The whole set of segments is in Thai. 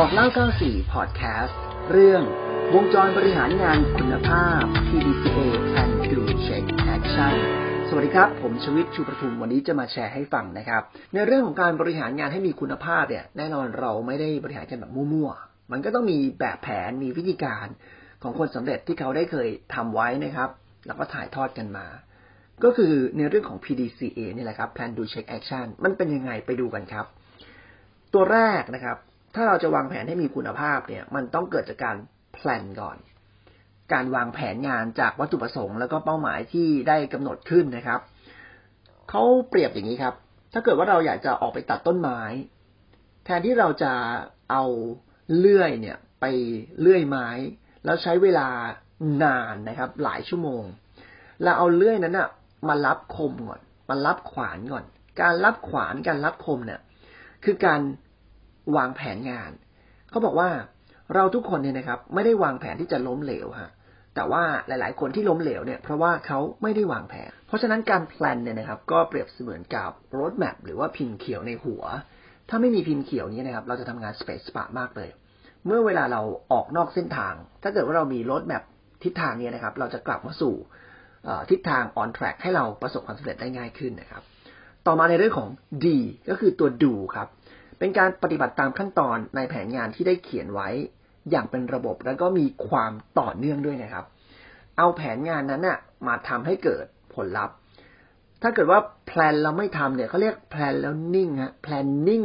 บอกเล่า 94 พอดแคสต์เรื่องวงจรบริหารงานคุณภาพ PDCA Plan Do Check Action สวัสดีครับ ผมชวิตชูประทุมวันนี้จะมาแชร์ให้ฟังนะครับ ในเรื่องของการบริหารงานให้มีคุณภาพเนี่ย แน่นอนเราไม่ได้บริหารกันแบบมั่วๆ มันก็ต้องมีแบบแผนมีวิธีการของคนสำเร็จที่เขาได้เคยทำไว้นะครับ แล้วก็ถ่ายทอดกันมา ก็คือในเรื่องของ PDCA นี่แหละครับ Plan Do Check Action มันเป็นยังไงไปดูกันครับ ตัวแรกนะครับ ถ้าเราจะวางแผนให้มีคุณภาพเนี่ย มันต้องเกิดจากการแพลนก่อน การวางแผนงานจากวัตถุประสงค์แล้วก็เป้าหมายที่ได้กำหนดขึ้นนะครับเขาเปรียบอย่างนี้ครับ ถ้าเกิดว่าเราอยากจะออกไปตัดต้นไม้ แทนที่เราจะเอาเลื่อยเนี่ยไปเลื่อยไม้ แล้วใช้เวลานานนะครับ หลายชั่วโมง เราเอาเลื่อยนั้นอะมารับคมก่อนมารับขวานก่อน การรับขวานการรับคมเนี่ย คือการ วางแผนงานเขาบอกว่าเราทุกคนเนี่ยนะครับ ไม่ได้วางแผนที่จะล้มเหลวฮะแต่ว่าหลาย ๆ คนที่ล้มเหลวเนี่ยเพราะว่าเขาไม่ได้วางแผน เพราะฉะนั้นการแพลนเนี่ยนะครับ ก็เปรียบเสมือนกับรถแมพหรือว่าพินเขียวในหัว ถ้าไม่มีพินเขียวนี้นะครับ เราจะทำงานสเปซสปะมากเลย เมื่อเวลาเราออกนอกเส้นทาง ถ้าเกิดว่าเรามีรถแมพทิศทางนี้นะครับ เราจะกลับมาสู่ทิศทาง on track ให้เราประสบความสำเร็จได้ง่ายขึ้นนะครับ ต่อมาในเรื่องของ D ก็คือตัวดูครับ เป็นการปฏิบัติตามขั้นตอนในแผนงานที่ได้เขียนไว้อย่างเป็นระบบแล้วก็มีความต่อเนื่องด้วยนะครับ เอาแผนงานนั้นน่ะมาทำให้เกิดผลลัพธ์ ถ้าเกิดว่าแพลนเราไม่ทำเนี่ยเขาเรียกแพลนแล้วนิ่งฮะแพลนนิ่ง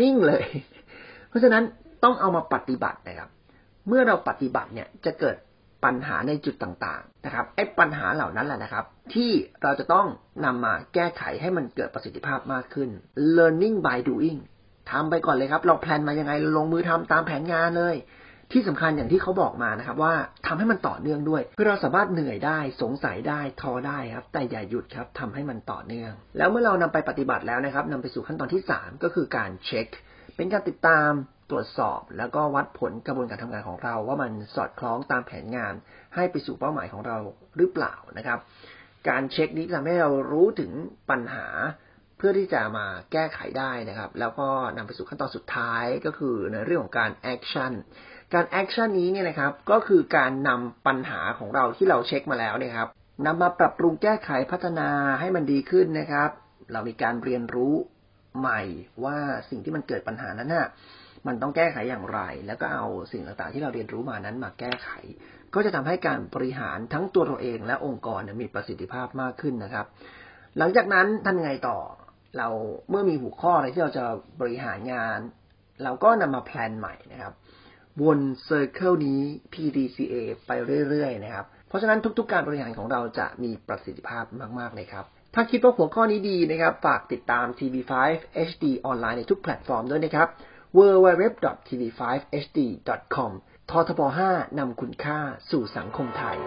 นิ่งเลย เพราะฉะนั้นต้องเอามาปฏิบัตินะครับ เมื่อเราปฏิบัติเนี่ยจะเกิดปัญหาในจุดต่างๆนะครับไอ้ปัญหาเหล่านั้นแหละนะครับ ที่เราจะต้องนำมาแก้ไขให้มันเกิดประสิทธิภาพมากขึ้น learning by doing ทำไปก่อนเลยครับ เราแพลนมายังไงลงมือทำตามแผนงานเลย ที่สำคัญอย่างที่เขาบอกมานะครับ ว่าทำให้มันต่อเนื่องด้วยเพื่อเราสามารถเหนื่อยได้ สงสัยได้ท้อได้ครับ แต่อย่าหยุดครับทำให้มันต่อเนื่อง แล้วเมื่อเรานำไปปฏิบัติแล้วนะครับนำไปสู่ขั้นตอนที่สามก็คือการเช็ค เป็นการติดตามตรวจสอบ แล้วก็วัดผลกระบวนการทำงานของเรา ว่ามันสอดคล้องตามแผนงาน ให้ไปสู่เป้าหมายของเราหรือเปล่านะครับ การเช็คนี้ทำให้เรารู้ถึงปัญหา เพื่อที่จะมาแก้ไขได้นะครับ แล้วก็นำไปสู่ขั้นตอนสุดท้ายก็คือในเรื่องของการ action การ action นี้เนี่ยนะครับก็คือการนำปัญหาของเราที่เราเช็คมาแล้วเนี่ยครับนำมาปรับปรุงแก้ไขพัฒนาให้มันดีขึ้นนะครับ เรามีการเรียนรู้ใหม่ว่าสิ่งที่มันเกิดปัญหานั้นน่ะมันต้องแก้ไขอย่างไร แล้วก็เอาสิ่งต่างๆที่เราเรียนรู้มานั้นมาแก้ไข ก็จะทำให้การบริหารทั้งตัวเราเองและองค์กรมีประสิทธิภาพมากขึ้นนะครับ หลังจากนั้นท่านไงต่อ เราเมื่อมีหัวข้ออะไรที่เราจะบริหารงาน เราก็นำมาแพลนใหม่นะครับวนเซอร์เคิลนี้ PDCA ไปเรื่อยๆนะครับ เพราะฉะนั้นทุกๆการบริหารของเราจะมีประสิทธิภาพมากๆเลยครับ ถ้าคิดว่าหัวข้อนี้ดีนะครับ ฝากติดตาม TV5 HD ออนไลน์ในทุกแพลตฟอร์มด้วยนะครับ www.tv5hd.com ททบ 5 นำคุณค่าสู่สังคมไทย